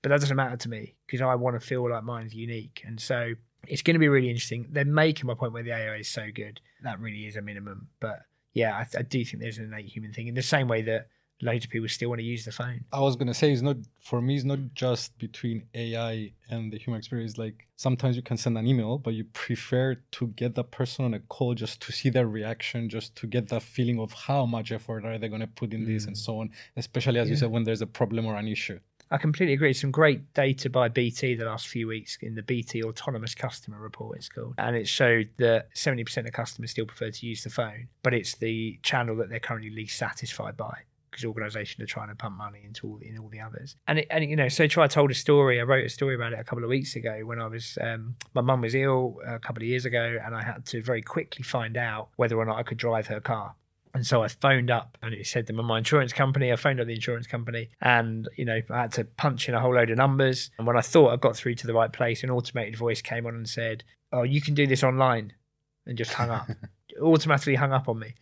But that doesn't matter to me because I want to feel like mine's unique. And so it's going to be really interesting. They're making my point where the AI is so good. That really is a minimum. But yeah, I, I do think there's an innate human thing in the same way that loads of people still want to use the phone. I was gonna say it's not for me. It's not just between AI and the human experience. Like sometimes you can send an email, but you prefer to get that person on a call just to see their reaction, just to get that feeling of how much effort are they gonna put in mm. this and so on. Especially as yeah. you said, when there's a problem or an issue. I completely agree. Some great data by BT the last few weeks in the BT Autonomous Customer Report, it's called. And it showed that 70% of customers still prefer to use the phone, but it's the channel that they're currently least satisfied by because organisations are trying to pump money into all the, in all the others. And it, and you know, so try told a story. I wrote a story about it a couple of weeks ago when I was um, my mum was ill a couple of years ago, and I had to very quickly find out whether or not I could drive her car. And so I phoned up and it said them my insurance company. I phoned up the insurance company and, you know, I had to punch in a whole load of numbers. And when I thought I got through to the right place, an automated voice came on and said, Oh, you can do this online and just hung up. (laughs) Automatically hung up on me.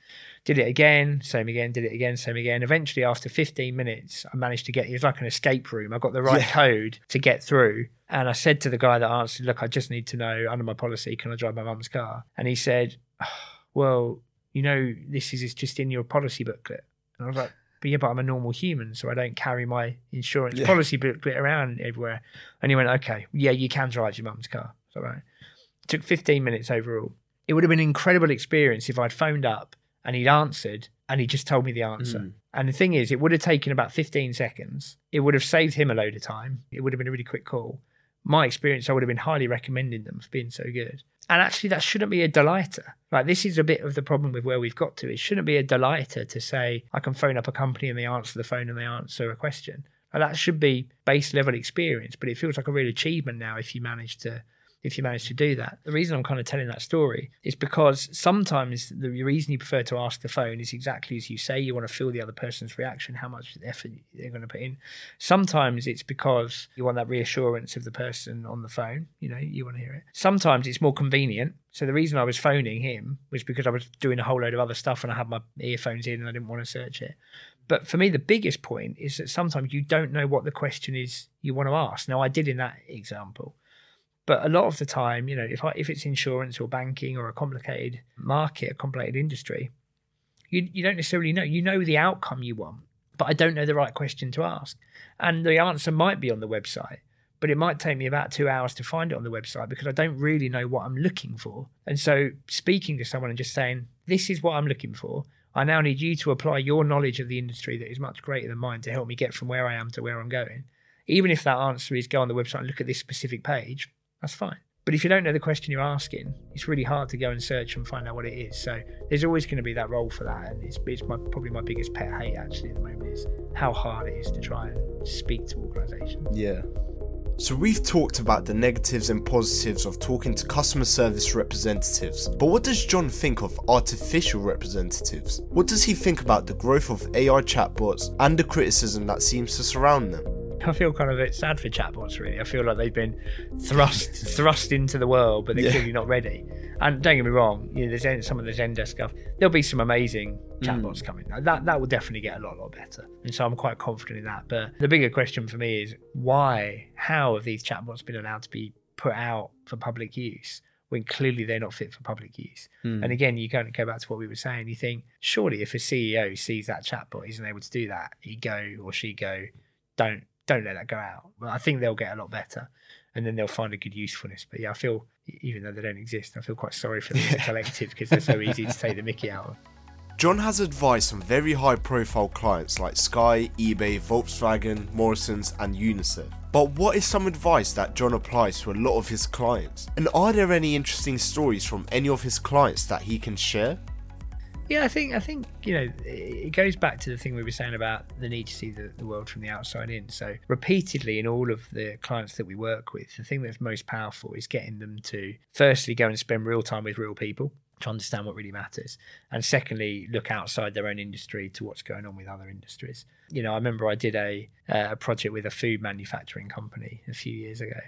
Did it again, same again, did it again, same again. Eventually, after 15 minutes, I managed to get it was like an escape room. I got the right yeah. code to get through. And I said to the guy that answered, Look, I just need to know under my policy, can I drive my mum's car? And he said, oh, Well, you know, this is just in your policy booklet. And I was like, but yeah, but I'm a normal human, so I don't carry my insurance yeah. policy booklet around everywhere. And he went, okay, yeah, you can drive your mum's car. So right. It took 15 minutes overall. It would have been an incredible experience if I'd phoned up and he'd answered and he just told me the answer. Mm. And the thing is, it would have taken about 15 seconds. It would have saved him a load of time. It would have been a really quick call. My experience, I would have been highly recommending them for being so good. And actually, that shouldn't be a delighter. Like, this is a bit of the problem with where we've got to. It shouldn't be a delighter to say, I can phone up a company and they answer the phone and they answer a question. And that should be base level experience, but it feels like a real achievement now if you manage to if you manage to do that. The reason I'm kind of telling that story is because sometimes the reason you prefer to ask the phone is exactly as you say. You want to feel the other person's reaction, how much effort they're going to put in. Sometimes it's because you want that reassurance of the person on the phone. You know, you want to hear it. Sometimes it's more convenient. So the reason I was phoning him was because I was doing a whole load of other stuff and I had my earphones in and I didn't want to search it. But for me, the biggest point is that sometimes you don't know what the question is you want to ask. Now, I did in that example. But a lot of the time, you know, if I, if it's insurance or banking or a complicated market, a complicated industry, you you don't necessarily know. You know the outcome you want, but I don't know the right question to ask. And the answer might be on the website, but it might take me about two hours to find it on the website because I don't really know what I'm looking for. And so speaking to someone and just saying, This is what I'm looking for. I now need you to apply your knowledge of the industry that is much greater than mine to help me get from where I am to where I'm going. Even if that answer is go on the website and look at this specific page, that's fine. But if you don't know the question you're asking, it's really hard to go and search and find out what it is. So there's always going to be that role for that, and it's, it's my, probably my biggest pet hate actually at the moment is how hard it is to try and speak to organisations. Yeah. So we've talked about the negatives and positives of talking to customer service representatives, but what does John think of artificial representatives? What does he think about the growth of AI chatbots and the criticism that seems to surround them? I feel kind of a bit sad for chatbots. Really, I feel like they've been thrust thrust into the world, but they're yeah. clearly not ready. And don't get me wrong, you know, there's some of the Zendesk stuff. There'll be some amazing chatbots mm. coming. That that will definitely get a lot, lot better. And so I'm quite confident in that. But the bigger question for me is why, how have these chatbots been allowed to be put out for public use? when clearly they're not fit for public use. Mm. And again, you go, go back to what we were saying. You think, surely if a CEO sees that chatbot isn't able to do that, he go or she go, don't don't let that go out. But I think they'll get a lot better. and then they'll find a good usefulness. But yeah, I feel even though they don't exist, I feel quite sorry for them as a collective because they're so (laughs) easy to take the Mickey out of. John has advice on very high profile clients like Sky, eBay, Volkswagen, Morrisons, and UNICEF. But what is some advice that John applies to a lot of his clients? And are there any interesting stories from any of his clients that he can share? Yeah, I think I think you know it goes back to the thing we were saying about the need to see the, the world from the outside in. So repeatedly in all of the clients that we work with, the thing that's most powerful is getting them to firstly go and spend real time with real people to understand what really matters, and secondly look outside their own industry to what's going on with other industries. You know, I remember I did a uh, a project with a food manufacturing company a few years ago,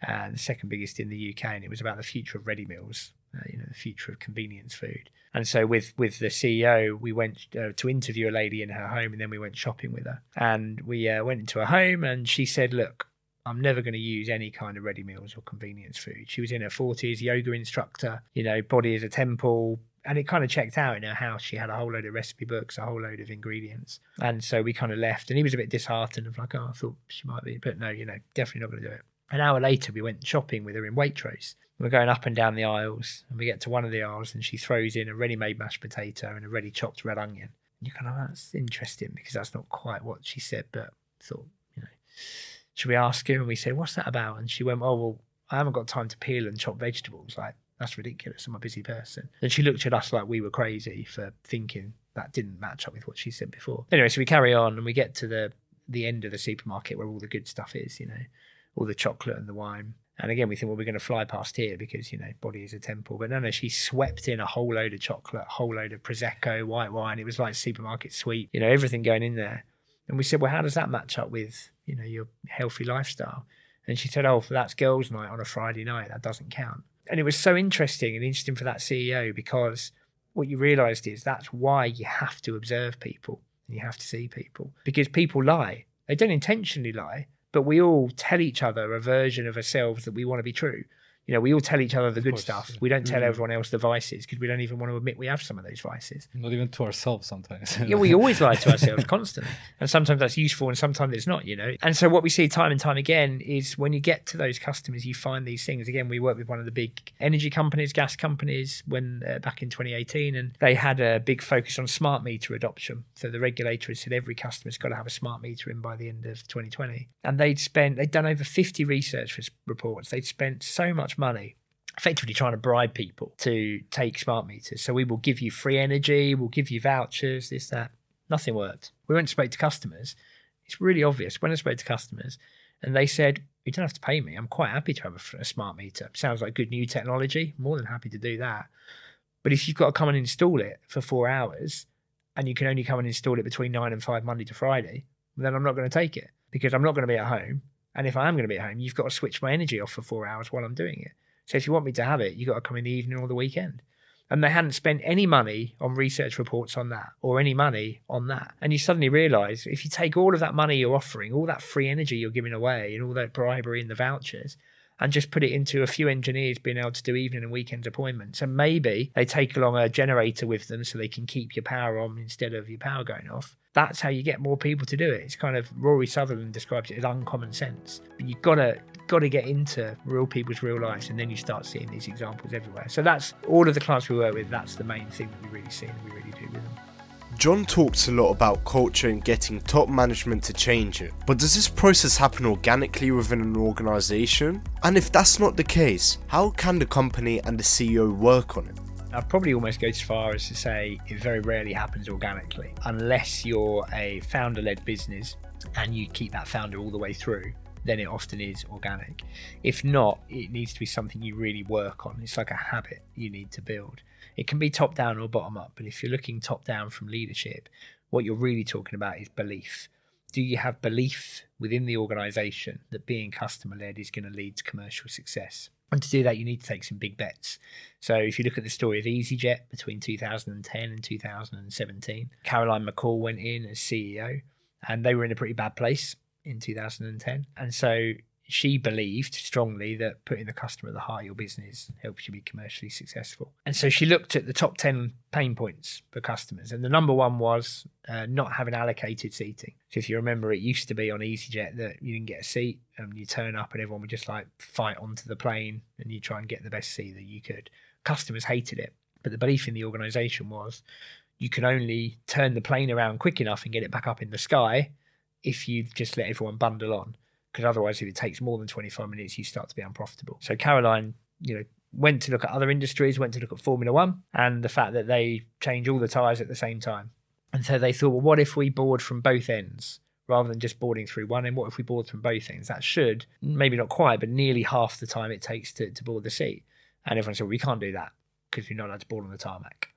and the second biggest in the UK, and it was about the future of ready meals. Uh, you know, the future of convenience food. And so with with the CEO, we went uh, to interview a lady in her home, and then we went shopping with her. And we uh, went into her home, and she said, "Look, I'm never going to use any kind of ready meals or convenience food." She was in her 40s, yoga instructor, you know, body as a temple. And it kind of checked out in her house. She had a whole load of recipe books, a whole load of ingredients. And so we kind of left. And he was a bit disheartened of like, oh, I thought she might be. But no, you know, definitely not going to do it. An hour later, we went shopping with her in Waitrose. We're going up and down the aisles, and we get to one of the aisles, and she throws in a ready-made mashed potato and a ready chopped red onion. And you kind of, oh, that's interesting because that's not quite what she said, but thought, you know, should we ask her? And we said, what's that about? And she went, oh, well, I haven't got time to peel and chop vegetables. Like, that's ridiculous. I'm a busy person. And she looked at us like we were crazy for thinking that didn't match up with what she said before. Anyway, so we carry on and we get to the the end of the supermarket where all the good stuff is, you know, all the chocolate and the wine. And again, we think, well, we're going to fly past here because, you know, body is a temple. But no, no, she swept in a whole load of chocolate, a whole load of Prosecco, white wine. It was like Supermarket Sweep, you know, everything going in there. And we said, well, how does that match up with, you know, your healthy lifestyle? And she said, oh, that's girls' night on a Friday night. That doesn't count. And it was so interesting and interesting for that CEO because what you realized is that's why you have to observe people and you have to see people because people lie. They don't intentionally lie, but we all tell each other a version of ourselves that we want to be true. You know, we all tell each other the good course, stuff. yeah. We don't tell Mm. everyone else the vices because we don't even want to admit we have some of those vices. Not even to ourselves sometimes. (laughs) Yeah, we always lie to ourselves (laughs) constantly. And sometimes that's useful and sometimes it's not, you know. And so what we see time and time again is when you get to those customers, you find these things. Again, we worked with one of the big energy companies, gas companies, when uh, back in 2018, and they had a big focus on smart meter adoption. So the regulator had said every customer's got to have a smart meter in by the end of 2020. And they'd spent, they'd done over 50 research reports. They'd spent so much money effectively trying to bribe people to take smart meters. So we will give you free energy, we'll give you vouchers, this, that. Nothing worked. We went and spoke to customers. It's really obvious. When I spoke to customers, and they said, You don't have to pay me. I'm quite happy to have a smart meter. Sounds like good new technology. More than happy to do that. But if you've got to come and install it for four hours and you can only come and install it between nine and five Monday to Friday, then I'm not going to take it because I'm not going to be at home. And if I am going to be at home, you've got to switch my energy off for four hours while I'm doing it. So if you want me to have it, you've got to come in the evening or the weekend. And they hadn't spent any money on research reports on that or any money on that. And you suddenly realize if you take all of that money you're offering, all that free energy you're giving away, and all that bribery and the vouchers, and just put it into a few engineers being able to do evening and weekend appointments. And maybe they take along a generator with them so they can keep your power on instead of your power going off. That's how you get more people to do it. It's kind of Rory Sutherland describes it as uncommon sense. But you've got to got to get into real people's real lives and then you start seeing these examples everywhere. So that's all of the clients we work with, that's the main thing that we really see and we really do with them. John talks a lot about culture and getting top management to change it, but does this process happen organically within an organization? And if that's not the case, how can the company and the CEO work on it? I'd probably almost go as far as to say it very rarely happens organically unless you're a founder led business and you keep that founder all the way through. Then it often is organic. If not, it needs to be something you really work on. It's like a habit you need to build. It can be top down or bottom up, but if you're looking top down from leadership, what you're really talking about is belief. Do you have belief within the organization that being customer led is going to lead to commercial success? And to do that, you need to take some big bets. So if you look at the story of EasyJet between 2010 and 2017, Carolyn McCall went in as CEO and they were in a pretty bad place in 2010. And so she believed strongly that putting the customer at the heart of your business helps you be commercially successful. And so she looked at the top 10 pain points for customers. And the number one was uh, not having allocated seating. So if you remember, it used to be on EasyJet that you didn't get a seat and you turn up and everyone would just like fight onto the plane and you try and get the best seat that you could. Customers hated it. But the belief in the organization was you can only turn the plane around quick enough and get it back up in the sky if you just let everyone bundle on because otherwise, if it takes more than 25 minutes, you start to be unprofitable. So Carolyn, you know, went to look at other industries, went to look at Formula One, and the fact that they change all the tyres at the same time. And so they thought, well, what if we board from both ends rather than just boarding through one? And what if we board from both ends? That should, maybe not quite, but nearly half the time it takes to, to board the seat. And everyone said, well, we can't do that because we're not allowed to board on the tarmac.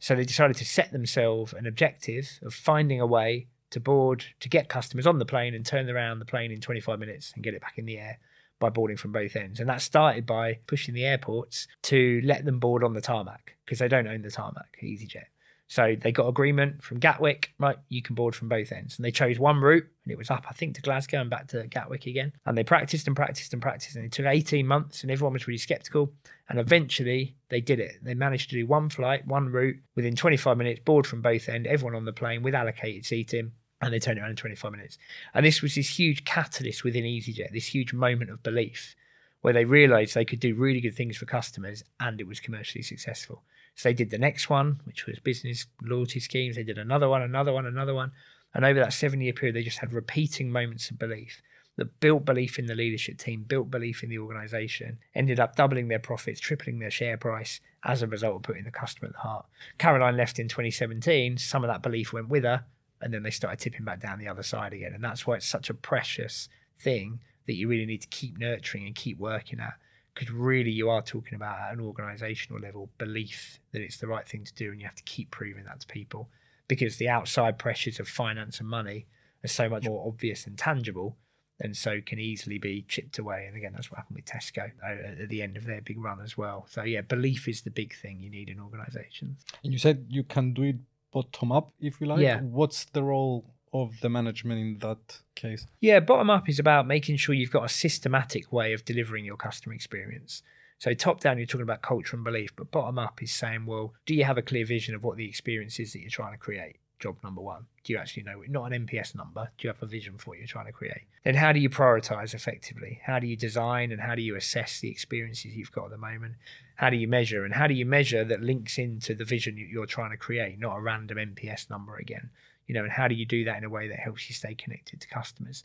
So they decided to set themselves an objective of finding a way to board to get customers on the plane and turn around the plane in 25 minutes and get it back in the air by boarding from both ends. And that started by pushing the airports to let them board on the tarmac because they don't own the tarmac, EasyJet. So they got agreement from Gatwick, right? You can board from both ends. And they chose one route and it was up, I think, to Glasgow and back to Gatwick again. And they practiced and practiced and practiced. And it took 18 months and everyone was really skeptical. And eventually they did it. They managed to do one flight, one route within 25 minutes, board from both ends, everyone on the plane with allocated seating and they turned it around in 25 minutes. And this was this huge catalyst within EasyJet, this huge moment of belief where they realized they could do really good things for customers and it was commercially successful. So they did the next one, which was business loyalty schemes. They did another one, another one, another one. And over that seven year period, they just had repeating moments of belief that built belief in the leadership team, built belief in the organization, ended up doubling their profits, tripling their share price as a result of putting the customer at the heart. Carolyn left in 2017. Some of that belief went with her and then they started tipping back down the other side again. And that's why it's such a precious thing that you really need to keep nurturing and keep working at. Because really, you are talking about at an organizational level belief that it's the right thing to do, and you have to keep proving that to people. Because the outside pressures of finance and money are so much more obvious and tangible, and so can easily be chipped away. And again, that's what happened with Tesco uh, at the end of their big run as well. So yeah, belief is the big thing you need in organizations. And you said you can do it bottom up, if you like. Yeah. What's the role of the management in that case? Yeah, bottom up is about making sure you've got a systematic way of delivering your customer experience. So top down, you're talking about culture and belief, but bottom up is saying, well, do you have a clear vision of what the experience is that you're trying to create? Job number one. Do you actually know it? Not an NPS number. Do you have a vision for what you're trying to create? Then how do you prioritize effectively? How do you design and how do you assess the experiences you've got at the moment? how do you measure and how do you measure that links into the vision you're trying to create not a random nps number again you know and how do you do that in a way that helps you stay connected to customers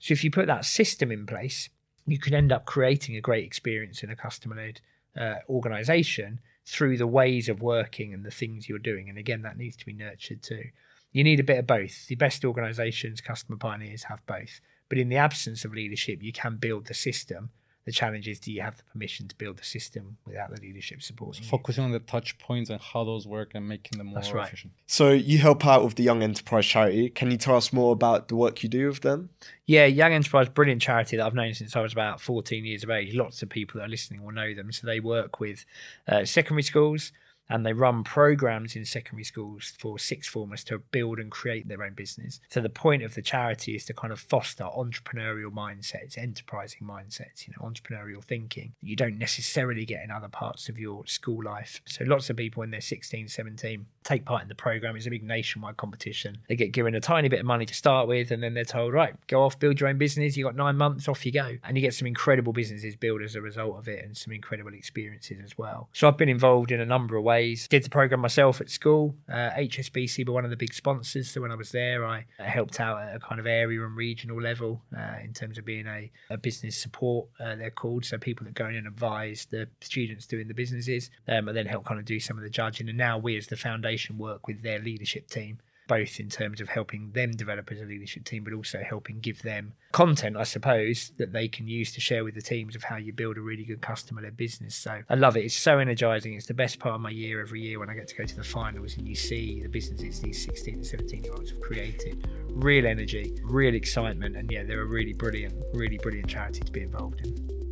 so if you put that system in place you can end up creating a great experience in a customer-led uh, organization through the ways of working and the things you're doing. And again that needs to be nurtured too. You need a bit of both. The best organizations customer pioneers have both. But in the absence of leadership you can build the system the challenge is do you have the permission to build the system without the leadership support? So focusing on the touch points and how those work and making them more That's right. efficient. So you help out with the Young Enterprise charity. Can you tell us more about the work you do with them? Yeah, Young Enterprise, brilliant charity that I've known since I was about 14 years of age. Lots of people that are listening will know them. So they work with uh, secondary schools, and they run programs in secondary schools for sixth formers to build and create their own business. So the point of the charity is to kind of foster entrepreneurial mindsets, enterprising mindsets, you know, entrepreneurial thinking you don't necessarily get in other parts of your school life. So lots of people when they're 16, 17 take part in the program. It's a big nationwide competition. They get given a tiny bit of money to start with, and then they're told, right, go off, build your own business. You got nine months, off you go. And you get some incredible businesses built as a result of it and some incredible experiences as well. So I've been involved in a number of ways. Did the program myself at school. Uh, HSBC were one of the big sponsors. So when I was there, I helped out at a kind of area and regional level uh, in terms of being a, a business support, uh, they're called. So people that go in and advise the students doing the businesses um, and then help kind of do some of the judging. And now we as the foundation work with their leadership team, both in terms of helping them develop as a leadership team, but also helping give them content, I suppose, that they can use to share with the teams of how you build a really good customer led business. So I love it. It's so energizing. It's the best part of my year every year when I get to go to the finals and you see the businesses these 16 and 17 year olds have created. Real energy, real excitement. And yeah, they're a really brilliant, really brilliant charity to be involved in.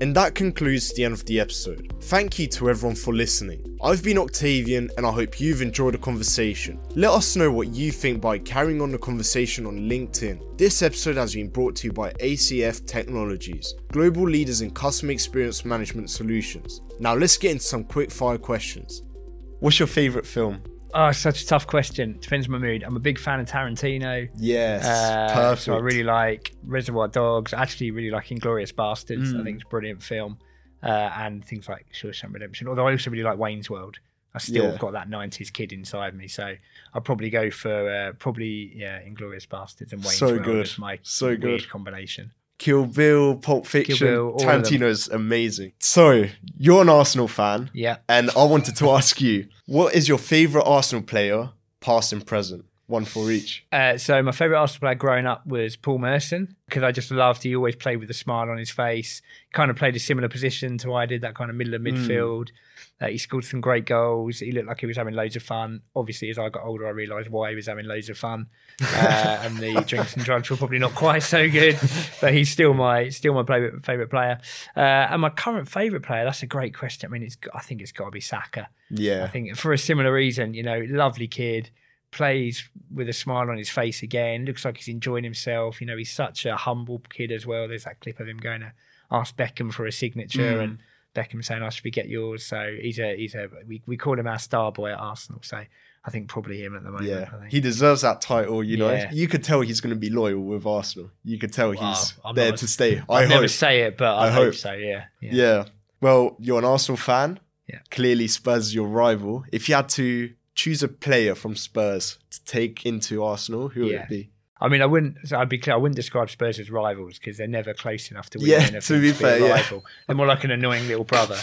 And that concludes the end of the episode. Thank you to everyone for listening. I've been Octavian and I hope you've enjoyed the conversation. Let us know what you think by carrying on the conversation on LinkedIn. This episode has been brought to you by ACF Technologies, global leaders in customer experience management solutions. Now let's get into some quick fire questions. What's your favourite film? Oh, such a tough question. Depends on my mood. I'm a big fan of Tarantino. Yes, Uh, perfect. So I really like Reservoir Dogs. I actually really like Inglourious Basterds. Mm. I think it's a brilliant film. Uh, and things like Shawshank Redemption. Although I also really like Wayne's World. I still Yeah. got that '90s kid inside me, so I'll probably go for uh, probably yeah, Inglourious Basterds and Wayne's So World good. as my So weird good. combination. Kill Bill, Pulp Fiction, Bill. Tarantino's amazing. So, you're an Arsenal fan, Yeah, and I wanted to (laughs) ask you, what is your favourite Arsenal player, past and present? One for each. Uh, so my favourite Arsenal player growing up was Paul Merson because I just loved. He always played with a smile on his face. Kind of played a similar position to I did, that kind of middle of Hmm. midfield. Uh, he scored some great goals. He looked like he was having loads of fun. Obviously, as I got older, I realised why he was having loads of fun. Uh, and the (laughs) drinks and drugs were probably not quite so good, but he's still my still my favourite favourite player. Uh, and my current favourite player. That's a great question. I mean, it's I think it's got to be Saka. Yeah, I think for a similar reason, you know, lovely kid, plays with a smile on his face again, looks like he's enjoying himself. You know, he's such a humble kid as well. There's that clip of him going to ask Beckham for a signature Mm. and Beckham saying, I should we get yours. So he's a he's a we, we call him our star boy at Arsenal. So I think probably him at the moment. Yeah, I think. he deserves that title. You know, Yeah. you could tell he's going to be loyal with Arsenal. You could tell Wow, he's I'm there not- to stay. I I never hope. say it, but I, I hope. hope. so. Yeah. Yeah. Well, you're an Arsenal fan. Yeah. Clearly, Spurs is your rival. If you had to choose a player from Spurs to take into Arsenal, who would it be? I mean, I wouldn't. I'd be clear. I wouldn't describe Spurs as rivals because they're never close enough to win. Yeah, anything to be a fair, yeah. rival. They're more like an annoying little brother.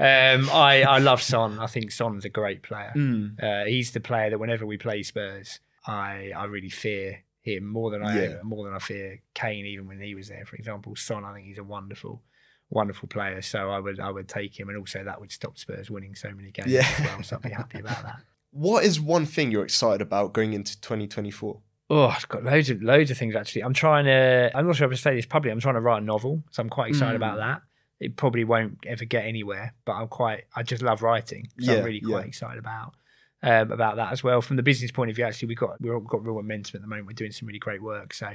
Um, I I love Son. I think Son's a great player. Mm. Uh, he's the player that whenever we play Spurs, I I really fear him more than I Yeah. more than I fear Kane. Even when he was there, for example, Son. I think he's a wonderful. Wonderful player, so I would I would take him, and also that would stop Spurs winning so many games Yeah. as well. So I'd be happy about that. (laughs) What is one thing you're excited about going into 2024? Oh, I've got loads of loads of things actually. I'm trying to. I'm not sure if I can say this publicly. I'm trying to write a novel, so I'm quite excited Mm. about that. It probably won't ever get anywhere, but I'm quite. I just love writing, so Yeah, I'm really quite yeah. excited about um, about that as well. From the business point of view, actually, we've got we've all got real momentum at the moment. We're doing some really great work, so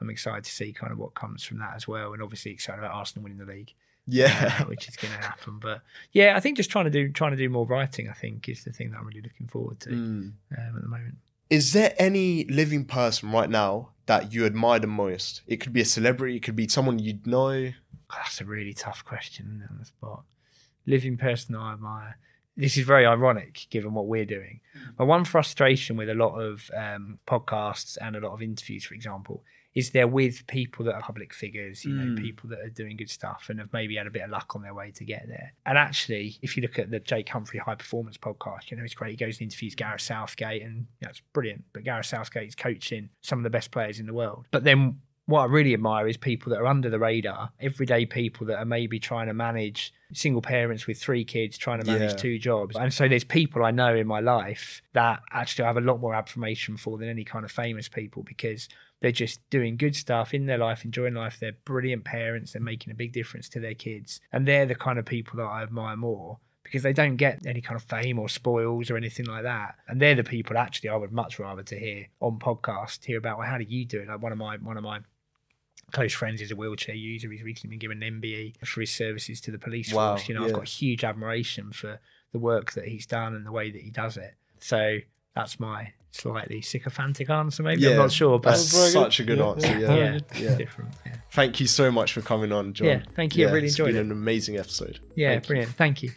I'm excited to see kind of what comes from that as well, and obviously excited about Arsenal winning the league, uh, Yeah. which is going to happen. But yeah, I think just trying to do trying to do more writing. I think is the thing that I'm really looking forward to Mm. um, at the moment. Is there any living person right now that you admire the most? It could be a celebrity, it could be someone you'd know. God, That's a really tough question on the spot. Living person I admire. This is very ironic given what we're doing. My one frustration with a lot of um, podcasts and a lot of interviews, for example, is they're with people that are public figures, you know, Mm. people that are doing good stuff and have maybe had a bit of luck on their way to get there. And actually, if you look at the Jake Humphrey High Performance podcast, you know, it's great. He goes and interviews Gareth Southgate and you know, brilliant. But Gareth Southgate is coaching some of the best players in the world. But then what I really admire is people that are under the radar, everyday people that are maybe trying to manage single parents with three kids, trying to manage Yeah. two jobs. And so there's people I know in my life that actually I have a lot more admiration for than any kind of famous people because they're just doing good stuff in their life, enjoying life. They're brilliant parents. They're making a big difference to their kids. And they're the kind of people that I admire more because they don't get any kind of fame or spoils or anything like that. And they're the people actually I would much rather to hear on podcast, hear about well, how do you do it? Like one of my one of my close friends is a wheelchair user. He's recently been given an MBE for his services to the police Wow, force. You know, yeah. I've got huge admiration for the work that he's done and the way that he does it. So that's my slightly sycophantic answer, maybe. Yeah, I'm not sure, but That's very good. such a good Yeah, answer. yeah. Yeah. yeah, yeah. different. Yeah, Thank you so much for coming on, John. Yeah, thank you. I really enjoyed been it. an amazing episode. yeah Thank you. brilliant. Thank you.